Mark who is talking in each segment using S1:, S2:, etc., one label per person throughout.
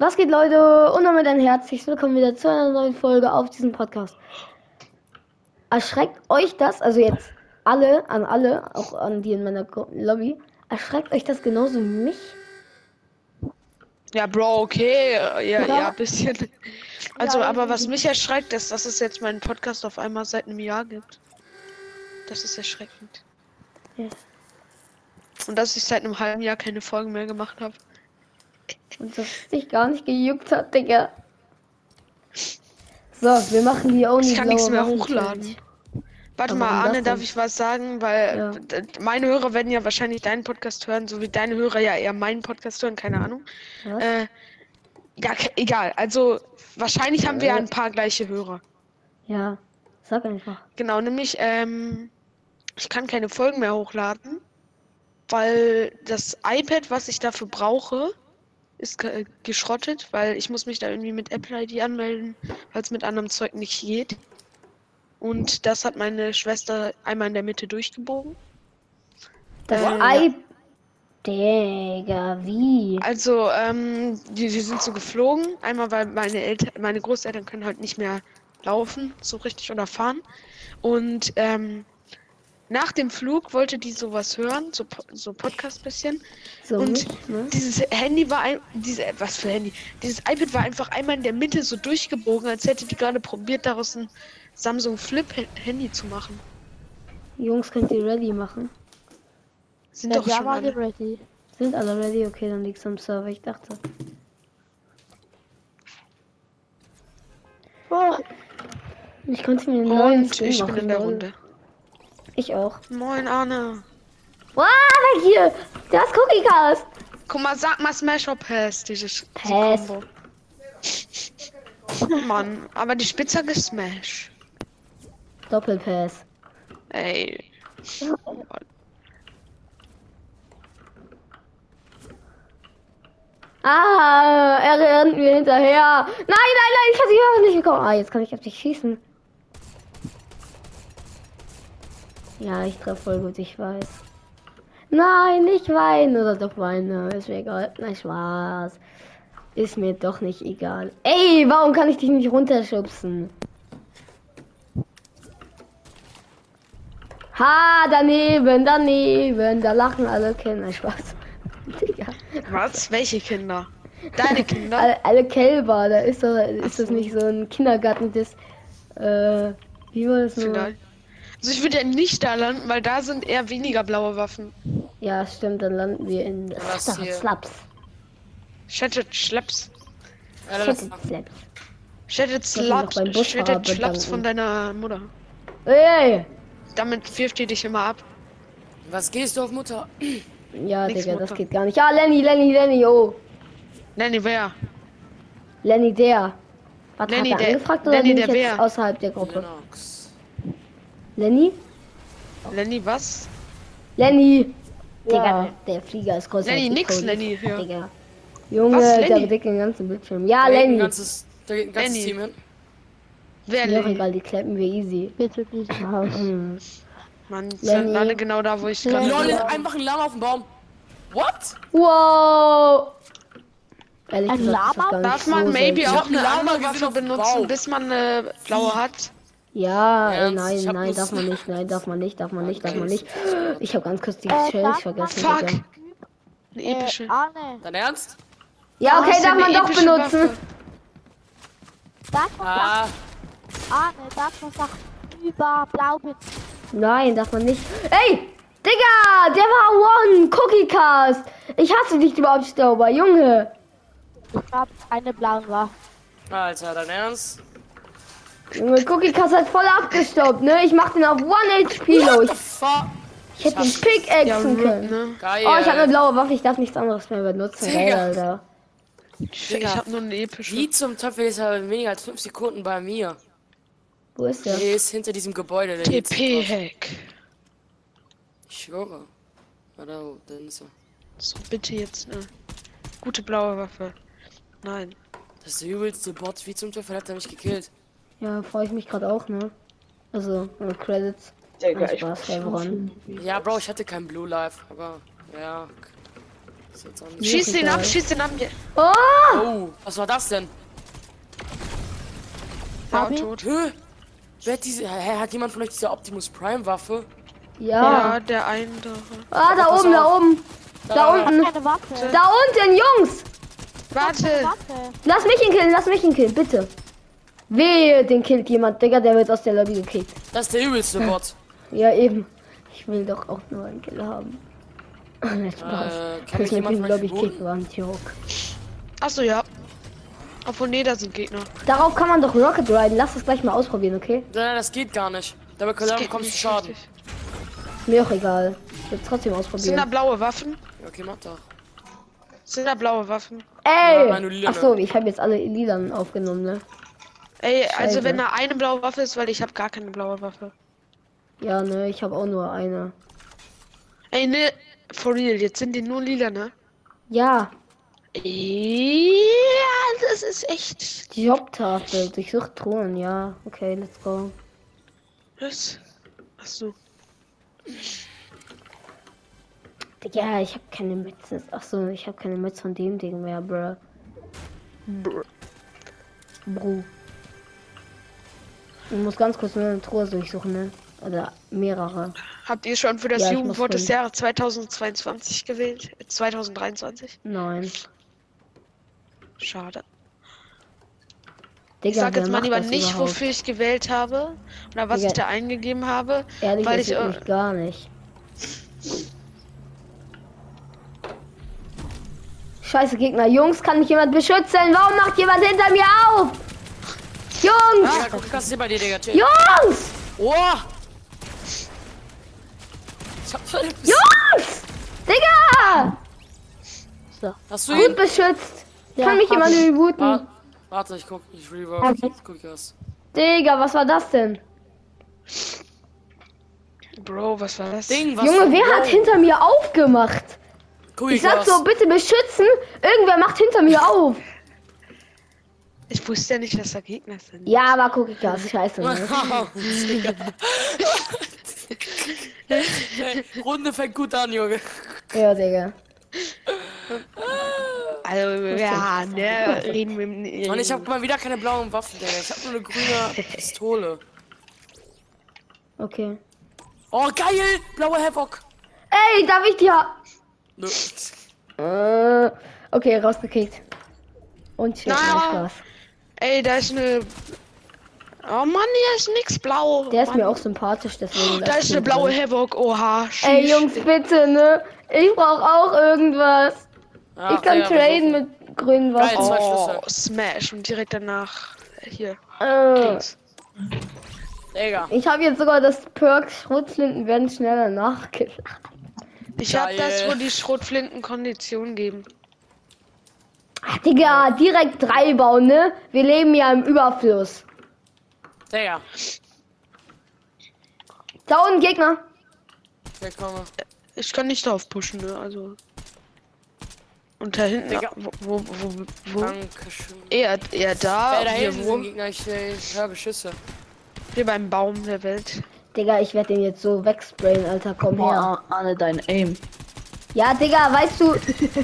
S1: Was geht, Leute? Und damit ein herzliches Willkommen wieder zu einer neuen Folge auf diesem Podcast. Erschreckt euch das, also jetzt alle, an alle, auch an die in meiner Lobby, erschreckt euch das genauso wie mich?
S2: Ja, Bro, okay. Ja,
S1: Ja.
S2: ja, bisschen. Also,
S1: Ja,
S2: aber was mich erschreckt, ist, dass es jetzt meinen Podcast auf einmal seit einem Jahr gibt. Das ist erschreckend.
S1: Ja.
S2: Und dass ich seit einem halben Jahr keine Folgen mehr gemacht habe.
S1: Und dass es dich gar nicht gejuckt hat, Digga. So, wir machen die Only
S2: Ich kann nichts mehr hochladen.
S1: Challenge.
S2: Warte
S1: Aber
S2: mal,
S1: das
S2: Arne, darf ich was sagen? Weil
S1: Ja.
S2: meine Hörer werden ja wahrscheinlich deinen Podcast hören, so wie deine Hörer ja eher meinen Podcast hören, keine Ahnung.
S1: Was?
S2: Äh, ja, egal. Also, wahrscheinlich haben wir
S1: Äh.
S2: ein paar gleiche Hörer.
S1: Ja, sag einfach.
S2: Genau, nämlich, ähm, ich kann keine Folgen mehr hochladen, weil das iPad, was ich dafür brauche, ist ge geschrottet, weil ich muss mich da irgendwie mit Apple ID anmelden, weil es mit anderem Zeug nicht geht. Und das hat meine Schwester einmal in der Mitte durchgebogen.
S1: Das
S2: Äh,
S1: Ei. Digga, wie?
S2: Also, ähm, die, wir sind so geflogen. Einmal, weil meine Eltern, meine Großeltern können halt nicht mehr laufen, so richtig oder fahren. Und ähm, nach dem Flug wollte die sowas hören, so, so Podcast bisschen.
S1: So,
S2: Und
S1: nicht, ne?
S2: dieses Handy war ein, diese, was für Handy? Dieses iPad war einfach einmal in der Mitte so durchgebogen, als hätte die gerade probiert, daraus ein Samsung Flip Handy zu machen.
S1: Jungs, könnt ihr ready machen?
S2: Sind
S3: Ja,
S2: doch
S3: wir
S2: schon alle.
S3: ready.
S1: Sind alle ready? Okay, dann liegt's am Server. Ich dachte.
S3: Oh,
S1: Ich konnte mir einen neuen
S2: Und
S1: Skin
S2: ich
S1: machen.
S2: bin in der. Runde.
S1: Ich auch.
S2: Moin, Arne.
S1: Wow, hier! Das Cookie Cast!
S2: Guck mal, sag mal Smash or Pass, dieses
S1: Pass.
S2: Combo. Mann, aber die Spitzhacke ist Smash.
S1: Doppelpass.
S2: Ey.
S1: Ah, er rennt mir hinterher. Nein, nein, nein, ich die Waffe nicht bekommen. Ah, jetzt kann ich auf dich schießen. Ja, ich treffe voll gut, ich weiß. Nein, nicht weinen oder doch weinen. Ist mir egal. Nein, Spaß. Ist mir doch nicht egal. Ey, warum kann ich dich nicht runterschubsen? Ha, daneben, daneben. Da lachen alle Kinder. Spaß. Digga.
S2: Was? Welche Kinder? Deine Kinder?
S1: Alle, alle Kälber, da ist, doch, ist das nicht so ein Kindergarten, das. Äh, wie war das nur?
S2: Also ich würde ja nicht da landen, weil da sind eher weniger blaue Waffen.
S1: Ja, stimmt, dann landen wir in
S4: hier?
S1: Slaps.
S2: Shattered
S4: das
S1: Shattered Slaps.
S2: Shattered Slaps. Shattered Schlaps
S1: bedanken.
S2: von deiner Mutter.
S1: Ey!
S2: Damit wirft die dich immer ab.
S4: Was gehst du auf Mutter?
S1: Ja,
S2: Nix,
S1: Digga, das
S2: Mutter.
S1: geht gar nicht. Ja, Lenny, Lenny, Lenny, oh.
S2: Lenny, wer?
S1: Lenny, der. Was
S2: Lenny,
S1: hat er
S2: der-
S1: angefragt oder
S2: Lenny, der
S1: jetzt
S2: wer?
S1: außerhalb der Gruppe?
S4: Linux.
S1: Lenny?
S2: Lenny, was?
S1: Lenny! Digga,
S3: Ja.
S1: der Flieger ist größer
S2: Lenny, nix. Lenny, ja.
S1: Digga. Junge,
S2: Was,
S1: der
S2: Lenny?
S1: bedeckt den ganzen Bildschirm. Ja,
S4: Da geht ein
S1: Lenny.
S4: ganzes, da geht ein ganzes
S2: Lenny.
S4: Team hin.
S2: Wer
S1: auch
S2: Lenny?
S1: egal, die klappen wir easy.
S3: bitte nicht Haus.
S1: Hm.
S2: Mann, sind alle genau da, wo ich gerade.
S4: Lol, einfach ein Lama auf dem Baum. What?
S1: Wow! Ehrlich
S3: Ein
S1: gesagt,
S3: Lama?
S2: Darf man
S1: so
S2: maybe auch eine
S4: Lama
S2: andere Waffe benutzen,
S4: Baum.
S2: bis man eine blaue hat?
S1: Ja, äh,
S4: Ernst?
S1: nein, nein, darf man nicht, nein, darf man nicht, darf man nicht, darf man nicht. Ich habe ganz kurz die
S3: Äh, man-
S1: vergessen.
S2: Fuck.
S1: Digga.
S2: Eine
S3: Äh,
S2: epische.
S3: Arne,
S4: Dein Ernst?
S1: Ja, okay, darf man
S2: eine
S1: doch benutzen.
S2: Waffe?
S3: darf man
S4: Ah,
S3: sagen, Arne, darf man sagen, über blau mit
S1: Nein, darf man nicht. Ey, Digga, der war One, Cookie Cast. Ich hasse dich, du Abstauber, Junge.
S3: Ich hab keine blauen Waffen.
S4: Alter, dein Ernst?
S1: Junge, Cookie Cast hat voll abgestaubt, ne? Ich mach den auf One HP
S4: What
S1: los. Ich hätte den
S2: Ja,
S1: Pickaxen
S2: RIP,
S1: können.
S2: ne?
S4: Geil.
S1: Oh, ich habe eine blaue Waffe, ich darf nichts anderes mehr benutzen. Geil, Alter.
S2: Ich, ich hab nur eine epische.
S4: Wie zum Teufel ist er weniger als 5 Sekunden bei mir?
S1: Wo ist der?
S4: Der ist hinter diesem Gebäude.
S2: TP-Hack.
S4: Ich schwöre. Oder, wo? dann ist er.
S2: So, bitte jetzt eine gute blaue Waffe. Nein.
S4: Das ist der übelste Bot. Wie zum Teufel hat er mich gekillt?
S1: Ja, freue ich mich gerade auch, ne? Also, äh, Credits.
S2: Digga,
S1: Nein,
S2: ich
S1: Spaß, woran?
S4: Ja, Bro, ich hatte kein Blue Life, aber ja.
S2: Schieß den ab, schieß den ab. Ja,
S1: Oh!
S4: Oh, was war das denn?
S3: Ich?
S2: tot.
S4: Hä? Wer hat diese. Hä, hat jemand von euch diese Optimus Prime Waffe?
S1: Ja.
S2: Ja, der andere.
S1: Ah, da oben, da oben. Da unten.
S3: Keine Waffe.
S1: Da unten, Jungs!
S2: Warte.
S1: Lass mich ihn killen, lass mich ihn killen, bitte. Wehe, den killt jemand, Digga, der wird aus der Lobby gekickt.
S4: Das ist der übelste Bot.
S1: Ja, eben. Ich will doch auch nur einen Kill haben. Nicht Spaß.
S4: Äh, kann
S1: mit
S4: jemand
S1: Lobby kicken war ein Joke.
S2: Achso, ja. Obwohl, nee, da sind Gegner.
S1: Darauf kann man doch Rocket riden. Lass das gleich mal ausprobieren, okay?
S4: Nein, das geht gar nicht. Dabei bekommst du Schaden.
S2: richtig.
S1: Mir auch egal. Ich will trotzdem
S2: Sind da
S1: ausprobieren.
S2: blaue Waffen?
S4: Ja, Okay, mach doch.
S2: Sind da blaue Waffen?
S4: Ja,
S1: Ey!
S4: meine Lila.
S1: Ach so, ich habe jetzt alle Liedern aufgenommen, ne?
S2: Ey, also
S1: Scheiße.
S2: wenn da eine blaue Waffe ist, weil ich habe gar keine blaue Waffe.
S1: Ja, ne, ich habe auch nur eine.
S2: Ey, ne, for real, jetzt sind die nur lila, ne?
S1: Ja,
S2: Ja, das ist echt.
S1: die Jobtafel. Durchsucht Truhen, ja. Okay, let's go.
S2: Was? Achso.
S1: Ja, ich habe keine Mütze. Ach so, ich habe keine Mütze von dem Ding mehr, bruh. Bro. Ich muss ganz kurz nur eine Truhe durchsuchen, ne? Oder mehrere.
S2: Habt ihr schon für das
S1: Ja,
S2: Jugendwort des Jahres 2022 gewählt? Äh, 2023?
S1: Nein.
S2: Schade.
S1: Digga,
S2: Ich sag jetzt mal lieber nicht,
S1: überhaupt?
S2: wofür ich gewählt habe oder was
S1: Digga.
S2: ich da eingegeben habe,
S1: Ehrlich,
S2: weil ich äh,
S1: gar nicht. Scheiße Gegner. Jungs, kann mich jemand beschützen? Warum macht jemand hinter mir auf? Jungs!
S4: Digga, guck, was ist bei dir, Digga? Chill.
S1: Jungs!
S4: Oh! Ich hab
S1: Jungs! Digga!
S4: Hast du
S1: Gut
S4: ihn?
S1: beschützt.
S3: Ja,
S1: kann mich jemand
S3: ich.
S1: rebooten?
S4: Warte, warte, ich guck, ich rework, ich guck das.
S1: Digga, was war das denn?
S2: Bro, was war das?
S4: Ding, was
S1: Junge, wer hat
S4: Bro,
S1: hinter mir aufgemacht?
S4: guck
S1: Ich sag
S4: das.
S1: so, bitte beschützen. Irgendwer macht hinter mir auf.
S2: Ich wusste ja nicht, dass da Gegner sind.
S1: Ja, aber guck ich das. Scheiße. Ne?
S4: Runde fängt gut an, Junge.
S1: Ja, Digga.
S2: Also, ja, ne, reden wir
S4: Und ich hab mal wieder keine blauen Waffen, Digga. Ich hab nur eine grüne Pistole.
S1: Okay.
S4: Oh, geil! Blauer Havoc.
S1: Ey, darf ich dir...
S4: Nö.
S1: Äh, okay, rausgekickt. Und nein, Spaß.
S2: Ey, da ist eine. Oh Mann, hier ist nix blau.
S1: Der ist
S2: Mann.
S1: mir auch sympathisch, deswegen.
S2: Da ist eine blaue
S1: drin.
S2: Havoc. Oha.
S1: Ey,
S2: sheesh.
S1: Jungs, bitte, ne? Ich brauch auch irgendwas.
S4: Ach,
S1: ich kann
S4: Digga,
S1: traden mit grünen
S4: zwei
S2: Oh. Smash. Und direkt danach. äh, Hier.
S1: Äh, ich habe jetzt sogar das Perk Schrotflinten werden schneller nachgeladen.
S2: Ich hab
S4: Geil.
S2: das, wo die Schrotflinten Kondition geben.
S1: Ach, Digga, direkt drei bauen, ne? Wir leben ja im Überfluss.
S4: Digga.
S1: Da unten Gegner.
S4: Komme.
S2: Ich kann nicht drauf pushen, ne? Also. Und da hinten.
S4: Digga.
S2: Wo, wo, wo, wo?
S4: Dankeschön.
S2: Eher, eher da.
S4: Da
S2: hier,
S4: hinten
S2: wo?
S4: Gegner, ich, ich höre Beschüsse.
S2: Hier beim Baum der Welt.
S1: Digga, ich werde den jetzt so wegsprayen, Alter. Komm her.
S5: Boah, Anne, dein Aim.
S1: Ja, Digga, weißt du,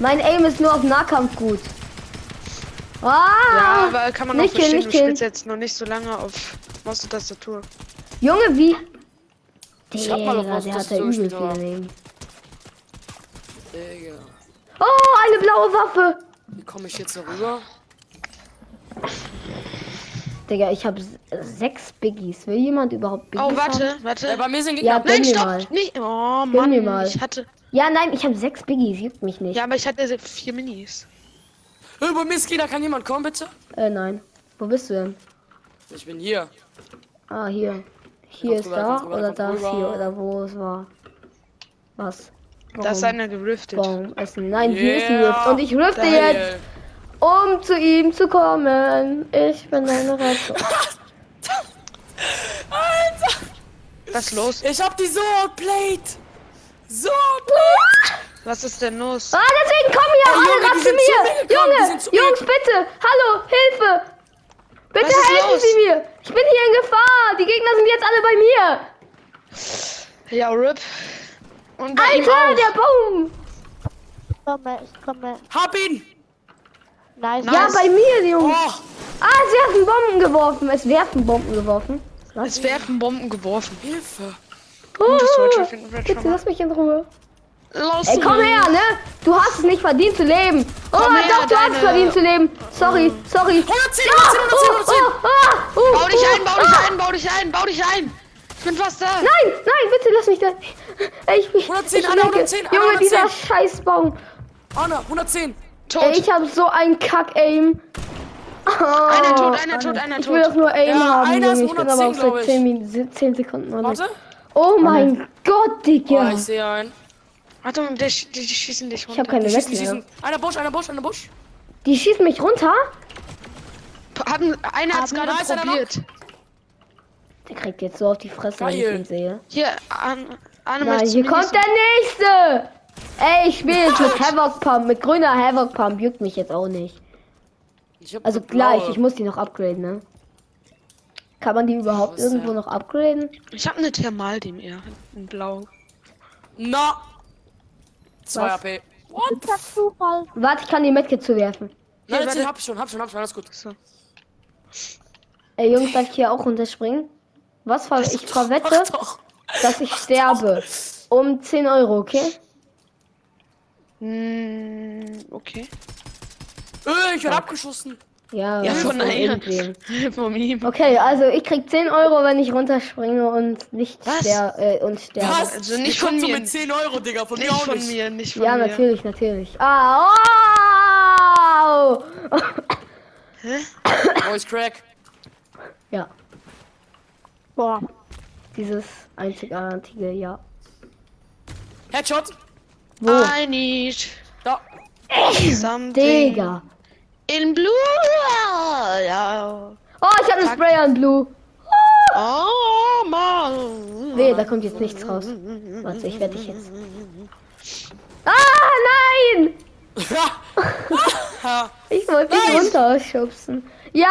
S1: mein Aim ist nur auf Nahkampf gut. Ah,
S2: Ja, aber kann man auch
S1: nicht killen,
S2: verstehen,
S1: nicht
S2: du spielst jetzt noch nicht so lange auf Maus und Tastatur.
S1: Junge, wie?
S4: Ich hab mal auf
S1: Digga,
S4: was
S1: der
S4: das
S1: hat ja übel viel Leben.
S4: Digga.
S1: Oh, eine blaue Waffe.
S4: Wie komme ich jetzt darüber?
S1: Digga, ich habe sechs Biggies. Will jemand überhaupt Biggies
S2: Oh, warte,
S1: Haben?
S2: warte.
S4: Äh, bei mir sind Gegner.
S1: Ja,
S2: Nein, stopp!
S1: mal.
S2: Nicht. Oh Mann, ich hatte.
S1: Ja, nein, ich habe sechs Biggies. Juckt mich nicht.
S2: Ja, aber ich hatte vier Minis.
S4: Mir ist Gegner. Kann jemand kommen, bitte?
S1: Äh, nein. Wo bist du denn?
S4: Ich bin hier.
S1: Ah, hier. Hier ist da oder da ist hier oder wo es war. Was?
S2: Da ist einer geriftet.
S1: Warum essen? Nein, hier ist ein
S4: Yeah.
S1: Rift. Und ich rifte
S4: Geil.
S1: jetzt, um zu ihm zu kommen. Ich bin deine Rettung.
S4: Alter!
S2: Was ist los?
S4: Ich hab die Swordplate! Swordplate!
S2: Was ist denn los?
S1: Ah, deswegen kommen hier
S4: Ey,
S1: alle
S4: Junge,
S1: zu
S4: mir
S1: Junge,
S4: zu mir
S1: Jungs, bitte. Hallo, Hilfe. Bitte helfen
S2: los?
S1: Sie mir. Ich bin hier in Gefahr. Die Gegner sind jetzt alle bei mir.
S2: Ja, RIP. Und
S1: Alter, der Baum.
S3: Ich komme, ich komme.
S4: Hab ihn!
S3: Nice.
S1: Ja, bei mir, Jungs.
S4: Oh,
S1: Ah, sie haben Bomben geworfen. Es werfen Bomben geworfen.
S2: Es werden Bomben geworfen.
S4: Hilfe!
S1: Oh,
S2: Fall
S1: bitte lass mich in Ruhe.
S2: Los,
S1: Ey, komm her, ne? Du hast es nicht verdient zu leben. Oh,
S2: Komm her,
S1: doch, du hast
S2: deine-
S1: verdient zu leben. Sorry, sorry.
S4: 110,
S1: Ja,
S4: 110, 110, 110.
S1: oh, oh, ah, oh,
S2: Bau dich
S1: oh,
S2: ein, bau dich
S1: ah.
S2: ein, bau dich ein, bau dich ein. Ich bin fast da.
S1: Nein, nein, bitte lass mich da. Ich, ich,
S4: 110,
S1: ich
S4: Anna,
S1: merke-
S4: 110, Anna,
S1: Junge, dieser
S4: 110.
S1: Scheißbaum.
S4: Anna, 110!
S2: Tot.
S1: Ey, ich habe so einen Kack-Aim. Oh,
S2: Einer tot, einer tot, einer
S1: Ich
S2: tot.
S1: will doch nur Aim
S4: Ja,
S1: haben,
S4: einer ist
S1: Junge. Ich bin aber
S4: 110, ich.
S1: 10, Minuten, 10 Sekunden.
S4: Warte.
S1: Oh mein Gott, Digga.
S4: Oh, ich sehe einen.
S2: Achtung, die, die, die schießen dich
S1: Ich
S2: runter.
S1: habe keine
S4: Die schießen, die. Einer Busch, einer Busch, einer Busch.
S1: Die schießen mich runter?
S2: Haben, einer hat's
S3: Haben-
S2: gerade
S4: Da
S2: probiert.
S1: Der kriegt jetzt so auf die Fresse, wenn ich
S4: Geil.
S1: ihn sehe.
S2: Hier, an, Anne,
S1: Nein, hier
S2: mir
S1: kommt der nächste. Ey, ich spiele jetzt mit Havoc Pump, mit grüner Havoc Pump, juckt mich jetzt auch nicht.
S4: Ich hab
S1: Also
S4: blaue.
S1: gleich, ich muss die noch upgraden, ne? Kann man die überhaupt irgendwo noch upgraden?
S2: Ich habe eine Thermaldem eher. In blau.
S4: Na! 2
S1: Was?
S4: AP. What?
S3: Ist das Zufall?
S1: Warte, ich kann die Medkit zuwerfen.
S4: Nein,
S2: warte.
S4: warte. hab ich schon, hab schon, hab schon, alles gut.
S2: So.
S1: Ey, Jungs, darf ich hier auch runterspringen? Was ver ich verwette, dass ich sterbe. Um 10 Euro, okay?
S2: Mm, okay.
S4: Äh, ich werde abgeschossen.
S1: Ja,
S2: Ja, von
S1: irgendwem.
S2: Von ihm.
S1: Okay, also ich krieg 10 Euro, wenn ich runterspringe und nicht
S2: Was?
S1: ster äh, und sterbe.
S4: Was?
S2: Also nicht
S4: Ihr
S2: von mir.
S4: mit 10 Euro, Digga, von mir
S2: Nicht
S4: auch
S2: von
S4: nicht.
S2: mir, nicht von
S1: Ja,
S2: mir.
S1: natürlich, natürlich. Ah, wow!
S4: Voice Crack.
S1: ja,
S3: Boah.
S1: dieses einzigartige, ja.
S4: Headshot.
S1: Wo?
S2: I need
S4: Da.
S2: something
S1: Digga.
S2: In blue. Ja.
S1: Oh, ich habe einen Spray an Blue.
S2: Oh, man.
S1: Weh, da kommt jetzt nichts raus. Warte, ich werde dich jetzt. Ah, nein! Ich wollte dich runterschubsen. Ja.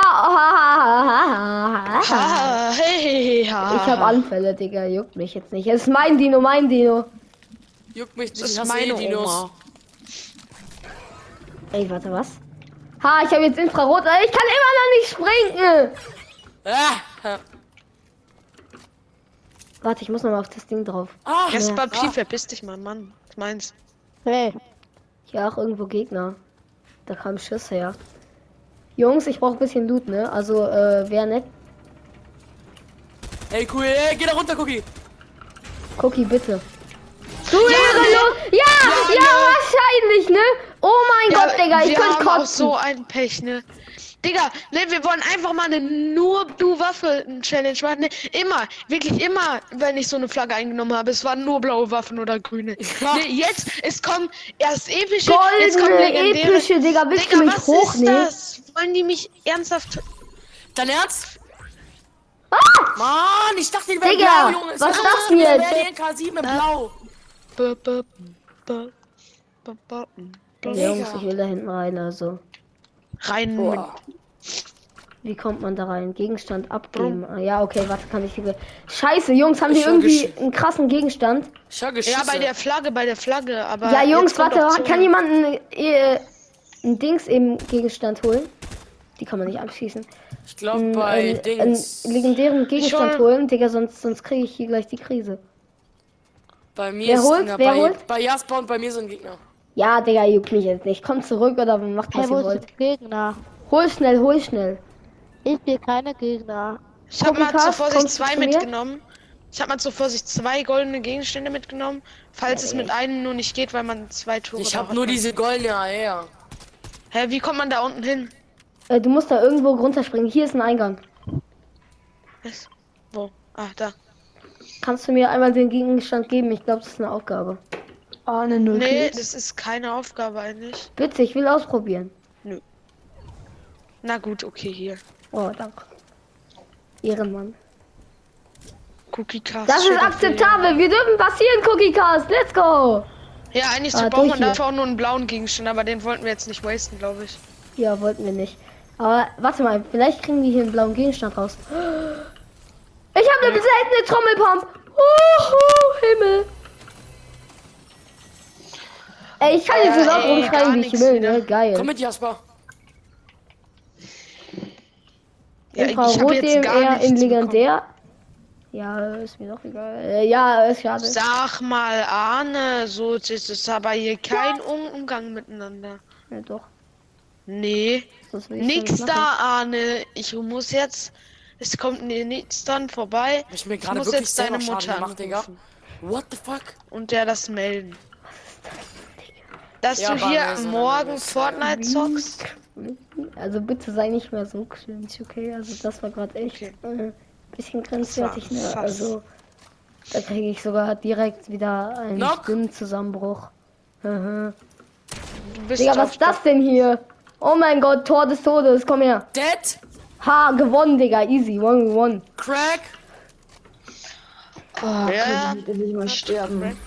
S1: Ich habe Anfälle, Digga. Juckt mich jetzt nicht. Es ist mein Dino, mein Dino.
S4: Juckt mich nicht,
S2: Das
S4: ich
S2: ist
S4: hasse
S2: meine
S4: eh Dinos.
S1: Ey, warte, was? Ha, ich habe jetzt Infrarot. Ich kann immer noch nicht springen.
S4: Ah.
S1: Warte, ich muss noch mal auf das Ding drauf.
S4: Ah.
S2: Jetzt Papier, verpiss dich mal, Mann. Was meinst
S3: Hey.
S1: Hier auch irgendwo Gegner. Da kam Schuss her. Jungs, ich brauche ein bisschen Loot, ne? Also, äh, wer nett.
S4: Ey, cool. Ey, geh da runter, Cookie.
S1: Cookie, bitte. Du Ehrenlos! Ja, ja, wahrscheinlich, ne? Oh mein Gott, Digga, ich
S2: wir
S1: könnte
S2: haben auch
S1: kotzen.
S2: so ein Pech, ne? Digga, ne, wir wollen einfach mal eine nur Blue Waffe Challenge machen. Ne? Immer, wirklich immer, wenn ich so eine Flagge eingenommen habe, es waren nur blaue Waffen oder grüne.
S4: Ja.
S2: Ne, jetzt, es kommen erst epische, jetzt kommen
S1: Goldene,
S2: legendäre.
S1: epische, Digga, willst
S2: Digga,
S1: du mich
S2: was
S1: hochnehmen?
S2: ist das? Wollen die mich ernsthaft?
S4: Dein Ernst?
S1: Ah!
S4: Mann, ich dachte, die wäre
S1: Digga,
S4: blau, Junge.
S1: was
S4: ist
S1: das denn jetzt?
S4: die NK7 in blau?
S2: B- b- b-
S1: Ey, Jungs, ich will da hinten rein, also.
S2: Rein
S4: Boah.
S1: Wie kommt man da rein? Gegenstand abgeben. Ah, ja, okay, warte, kann ich hier. Scheiße, Jungs, haben die irgendwie einen krassen Gegenstand?
S2: Ja, bei der Flagge, bei der Flagge, aber.
S1: ja, Jungs, warte, kann jemand einen, äh, einen Dings eben Gegenstand holen? Die kann man nicht abschießen.
S4: Ich glaube
S1: Einen,
S4: bei
S1: einen, einen
S4: Dings.
S1: legendären Gegenstand
S2: hol-
S1: holen, Digga, sonst, sonst kriege ich hier gleich die Krise.
S4: Bei mir
S1: Wer
S4: ist
S1: holt?
S4: Gegner.
S1: Wer
S4: bei,
S1: holt?
S4: bei Jasper und bei mir sind Gegner.
S1: Ja, Digga, juckt mich jetzt nicht. Kommt zurück oder macht was
S3: Hey, wo
S1: ihr wollt.
S3: Gegner?
S1: Hol schnell, hol schnell.
S3: Ich sehe keine Gegner.
S2: Ich habe mal zur Vorsicht zwei mitgenommen. Ich habe mal zur Vorsicht zwei goldene Gegenstände mitgenommen, falls es mit einem nur nicht geht, weil man zwei Tore
S4: Ich habe
S2: hat.
S4: nur diese goldene AR.
S2: Hä, wie kommt man da unten hin?
S1: Äh, du musst da irgendwo runterspringen. Hier ist ein Eingang.
S2: Was? Wo? Ah, da.
S1: Kannst du mir einmal den Gegenstand geben? Ich glaube, das ist eine Aufgabe.
S3: Oh, eine Null.
S2: Nee, das ist keine Aufgabe eigentlich.
S1: Bitte, ich will ausprobieren.
S2: Na gut, okay, hier.
S1: Oh, danke. Ehrenmann.
S2: Cookie Cast.
S1: Das ist akzeptabel. Wir dürfen passieren, Cookie Cast. Let's go.
S2: Ja, eigentlich
S1: Ah,
S2: braucht man
S1: hier.
S2: dafür auch nur einen blauen Gegenstand, aber den wollten wir jetzt nicht wasten, glaube ich.
S1: Ja, wollten wir nicht. Aber warte mal, vielleicht kriegen wir hier einen blauen Gegenstand raus. Ich habe eine seltene Trommelpump. Uhu, Himmel. Ey, ich kann jetzt so laut rumschreien, wie ich will, ne? Geil.
S4: Komm mit, Jasper.
S2: Ja, ich
S1: Infrarot
S2: habe jetzt gar nichts
S1: in
S2: bekommen.
S1: legendär. Ja, ist mir doch egal. Äh, ja, ist schade.
S2: Sag mal, Arne, so ist aber hier kein Um- Umgang miteinander.
S1: Ja, doch.
S2: Nee,
S1: ich
S2: nix da,
S1: machen.
S2: Arne. Ich muss jetzt. Es kommt mir nichts dann vorbei.
S4: Ich mir
S2: Ich
S4: gerade
S2: muss jetzt deine Mutter
S4: gemacht, What the fuck?
S2: und der das melden. Dass
S4: Ja,
S2: du hier am Morgen Fortnite zockst.
S1: Also bitte sei nicht mehr so cringe, okay? Also das war gerade echt
S2: Okay.
S1: äh, bisschen grenzwertig, ne? Also da kriege ich sogar direkt wieder einen
S4: Knock.
S1: Stimmzusammenbruch. Mhm. Digga, was ist das denn hier? Oh mein Gott, Tor des Todes, komm her.
S4: Dead?
S1: Ha, gewonnen, Digga, easy, one one.
S4: Crack?
S5: Oh,
S2: Ja.
S5: kann ich bitte nicht mal sterben.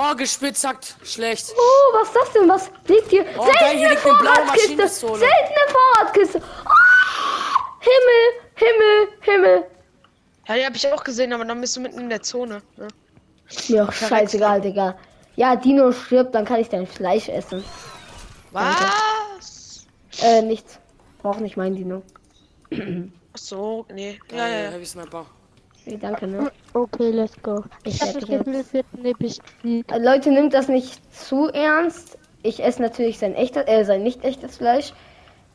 S4: Oh, gespitzhackt. Schlecht.
S1: Oh, was ist das denn? Was liegt hier?
S4: Oh, geil, hier
S1: Seltene
S4: blaue
S1: Vorratskiste!
S4: Maschinenpistole.
S1: Seltene Vorratskiste! Oh, Himmel, Himmel, Himmel.
S2: Ja, die habe ich auch gesehen, aber dann bist du mitten in der Zone. Ne?
S1: Mir doch scheißegal, Digga. Ja, Dino stirbt, dann kann ich dein Fleisch essen.
S2: Was?
S1: Äh, nichts. Brauch nicht mein Dino.
S2: Ach so, nee. Ja,
S4: Geil,
S2: ja, ja.
S4: Heavy Sniper.
S1: Nee, danke, ne?
S3: Okay, let's go.
S1: Ich
S3: Ich hab
S1: hätte
S3: mich
S1: jetzt-
S3: gefilmt, ne, bis
S1: Äh, Leute, nimmt das nicht zu ernst. Ich esse natürlich sein echtes, äh, sein nicht echtes Fleisch.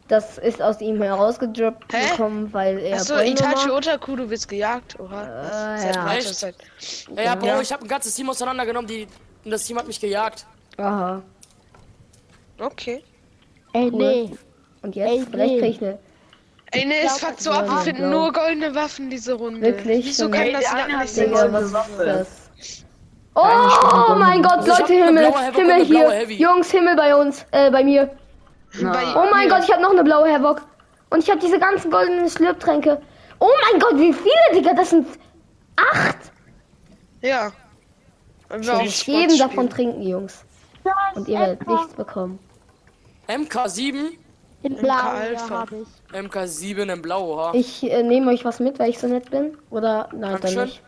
S1: Das ist aus ihm herausgedroppt
S2: Hä?
S1: gekommen, weil er
S2: Achso, Itachi. Otaku, du wirst gejagt. Oha.
S1: Äh, ja.
S2: Zeit.
S4: Ey, ja, Bro,
S2: Ja.
S4: ich habe ein ganzes Team auseinandergenommen, die, und das Team hat mich gejagt.
S1: Aha.
S2: Okay.
S3: Ey,
S1: Cool.
S3: nee.
S1: Und jetzt?
S3: Ey,
S1: Vielleicht
S3: nee.
S1: krieg ich eine.
S2: Ey, ne, es fuckt so ab, wir finden nur goldene Waffen diese Runde.
S1: Wirklich?
S2: Wieso kann
S1: Ey,
S2: das
S5: eine
S2: nicht sein?
S1: Ist das? Oh mein Gott, Leute, Himmel, Himmel hier. Jungs, Himmel bei uns, äh, bei mir. Oh mein. Gott, ich habe noch eine blaue Havoc. Und ich habe diese ganzen goldenen Schlürptränke. Oh mein Gott, wie viele, Digga? Das sind acht.
S2: Ja.
S1: Ich
S2: Spot
S1: jeden davon trinken, Jungs. Und ihr werdet nichts bekommen.
S4: MK7,
S3: In Blau, ja,
S2: Alpha.
S3: hab ich.
S4: MK7 in Blau, ha.
S1: Ich äh, nehme euch was mit, weil ich so nett bin. Oder nein, dann nicht.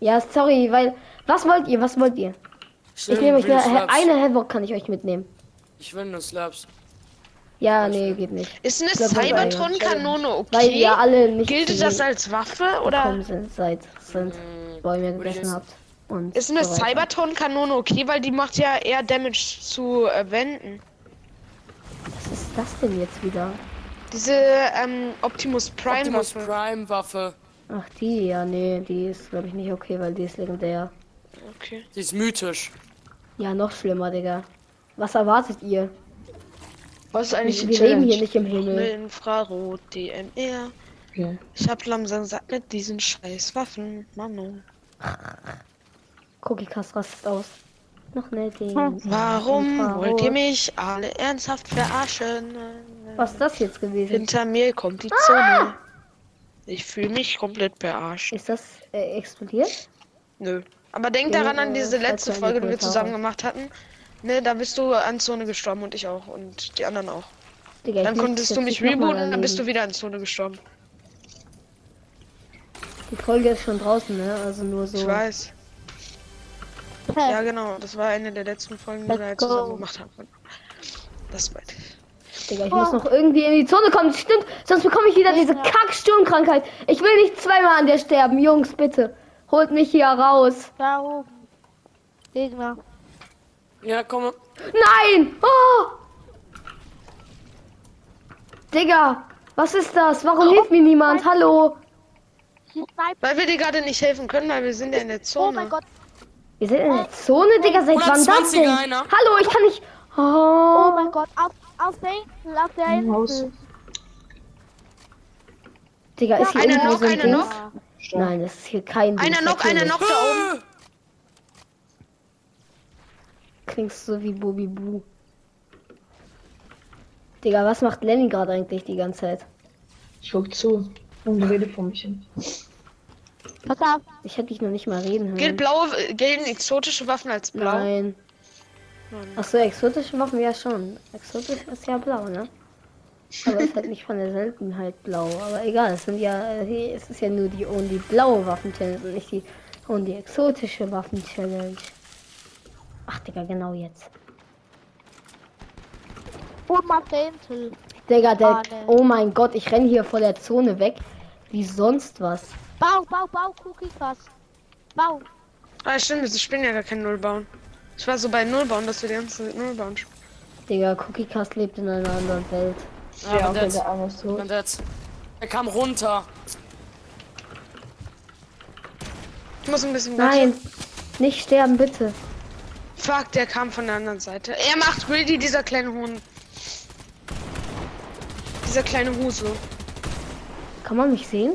S1: Ja, sorry, weil. Was wollt ihr? Was wollt ihr? Ich
S4: Schön,
S1: nehme euch eine, eine Havoc kann ich euch mitnehmen.
S4: Ich will nur Slaps.
S1: Ja, nee, geht nicht.
S2: Ist eine
S1: Ich
S2: Cybertron-Kanone okay?
S1: Weil ihr alle nicht
S2: Gilt das als Waffe oder?
S1: sind, seit sind
S4: Hm,
S1: Bäume
S4: würde ich
S1: gegessen habt. Und
S2: Ist eine
S1: so.
S2: Cybertron-Kanone okay, weil die macht ja eher Damage zu äh, Wänden.
S1: Was ist das denn jetzt wieder?
S2: Diese ähm, Optimus Prime
S4: Optimus
S2: Waffe.
S4: Prime Waffe.
S1: Ach, die, ja, nee, die ist, glaube ich, nicht okay, weil die ist legendär.
S2: Okay.
S4: Die ist mythisch.
S1: Ja, noch schlimmer, Digga. Was erwartet ihr?
S5: Was ist eigentlich die
S1: Wir leben hier nicht im Himmel.
S2: Infrarot, DMR.
S5: Okay.
S2: Ich hab langsam satt mit diesen scheiß Waffen. Mano.
S1: Cookie Cast rastet aus. Noch nicht.
S2: Warum
S1: Infrarot.
S2: wollt ihr mich alle ernsthaft verarschen?
S1: Was ist das jetzt gewesen?
S2: Hinter mir kommt die Zone. Ich fühle mich komplett verarscht.
S1: Ist das äh, explodiert?
S2: Nö. Aber denk
S1: Ja,
S2: daran an
S1: äh,
S2: diese letzte Folge, die wir zusammen gemacht hatten. Ne, da bist du an Zone gestorben und ich auch. Und die anderen auch.
S1: Digga,
S2: Dann konntest du mich rebooten, dann bist du wieder an Zone gestorben.
S1: Die Folge ist schon draußen, ne? Also nur so.
S2: Ich weiß.
S3: Hä?
S2: Ja, genau. Das war eine der letzten Folgen, die wir halt zusammen gemacht haben. Das ich.
S1: Digga, ich muss noch irgendwie in die Zone kommen. Stimmt, sonst bekomme ich wieder diese Kack-Sturmkrankheit. Ich will nicht zweimal an der sterben. Jungs, bitte. Holt mich hier raus.
S3: Da oben. Gegner.
S4: Ja, komm.
S1: Nein! Oh! Digga, was ist das? Warum hilft mir niemand? Hallo?
S2: Weil wir dir gerade nicht helfen können, weil wir sind ja in der Zone.
S3: Oh mein Gott.
S1: Wir sind in der Zone, Digga. Seit wann das
S4: 120er
S1: denn?
S4: einer.
S1: Hallo, ich kann nicht.
S3: Oh
S1: Oh,
S3: mein Gott. Auf, auf Insel. Auf der
S5: Im Haus.
S3: Insel.
S1: Digga, ist hier
S2: Einer
S1: irgendwo
S2: noch,
S1: so ein
S2: einer
S1: Ding?
S2: noch.
S1: Nein, das ist hier kein Ding.
S2: Einer noch, einer noch da oben.
S1: Klingst so wie Bobby Boo. Digga, was macht Lenny gerade eigentlich die ganze Zeit?
S5: Ich guck zu und rede vor mich hin.
S3: Pass auf.
S1: Ich hätte dich noch nicht mal reden hören.
S2: Gilt blaue, gelten exotische Waffen als blau?
S1: Nein. Ach so, exotische Waffen ja schon. Exotisch ist ja blau, ne? Aber ist halt nicht von der Seltenheit blau. Aber egal, es sind ja, äh, hier- es ist ja nur die Only blaue Waffen Challenge und nicht die Only exotische Waffen Challenge. Ach, Digga, genau jetzt.
S3: Und Fentel.
S1: Digga, der.
S3: Ah, ne.
S1: Oh mein Gott, ich renn hier vor der Zone weg. Wie sonst was.
S3: Bau, bau, bau, Cookie was. Bau.
S2: Ah, stimmt, ich bin ja gar kein Null bauen. Ich war so bei Null bauen, dass wir die ganze Zeit Null bauen.
S1: Digga, Cookie Cast lebt in einer anderen Welt.
S4: Ja,
S5: Ja,
S4: und
S5: okay,
S4: jetzt.
S5: der
S4: jetzt. Er kam runter.
S2: Ich muss ein bisschen
S1: Nein, nicht sterben, bitte.
S2: Fuck, der kam von der anderen Seite. Er macht greedy, dieser kleine Hund. Dieser kleine Husel.
S1: Kann man mich sehen?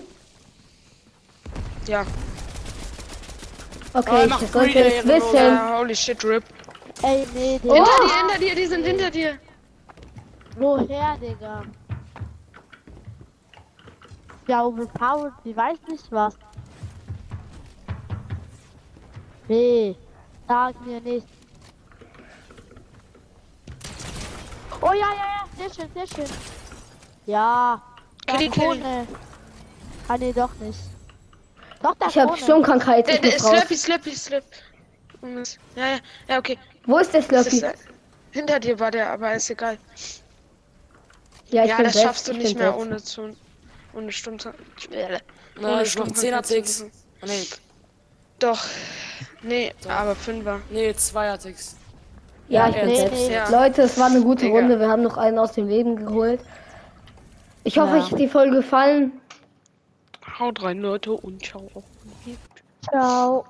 S2: Ja.
S1: Okay,
S4: Oh,
S1: ich
S4: Greedy
S1: es wissen.
S2: ja. Holy shit, RIP.
S3: Ey, nee, Digga.
S1: Oh.
S2: Hinter dir, hinter dir, die sind hinter dir.
S3: Woher, Digga? Ja, overpowered, die weiß nicht was. Nee, sag mir nicht. Oh ja, ja, ja, sehr schön, sehr schön. Ja,
S2: Kitty.
S3: vorne. Ah, nee, doch nicht. Doch, da
S1: Ich habe. Sturmkrankheit.
S2: Der,
S1: Ich
S2: der
S1: raus.
S2: Slurpy, Slurpy, Slurpy. Ja, ja, ja, okay.
S1: Wo ist der Slurpy?
S2: äh, hinter dir war der, aber ist egal.
S1: Ja, ich
S2: ja,
S1: bin
S2: das
S1: selbst,
S2: schaffst du
S1: ich
S2: nicht mehr
S1: selbst.
S2: ohne zu. Ohne Stunde.
S4: Na, ich
S2: Stunde
S4: 10er
S2: zu
S4: Ticks.
S2: suchen.
S4: Nee,
S2: Doch. Nee, aber Fünfer.
S4: nee, 2er Ticks.
S1: Ja,
S4: Ja,
S1: ich bin selbst.
S3: nee.
S2: Ja.
S1: Leute, es war eine gute
S2: Digga.
S1: Runde. Wir haben noch einen aus dem Leben geholt. Ich hoffe,
S3: Ja.
S1: euch hat die Folge gefallen.
S2: Haut rein, Leute, und ciao.
S3: Ciao.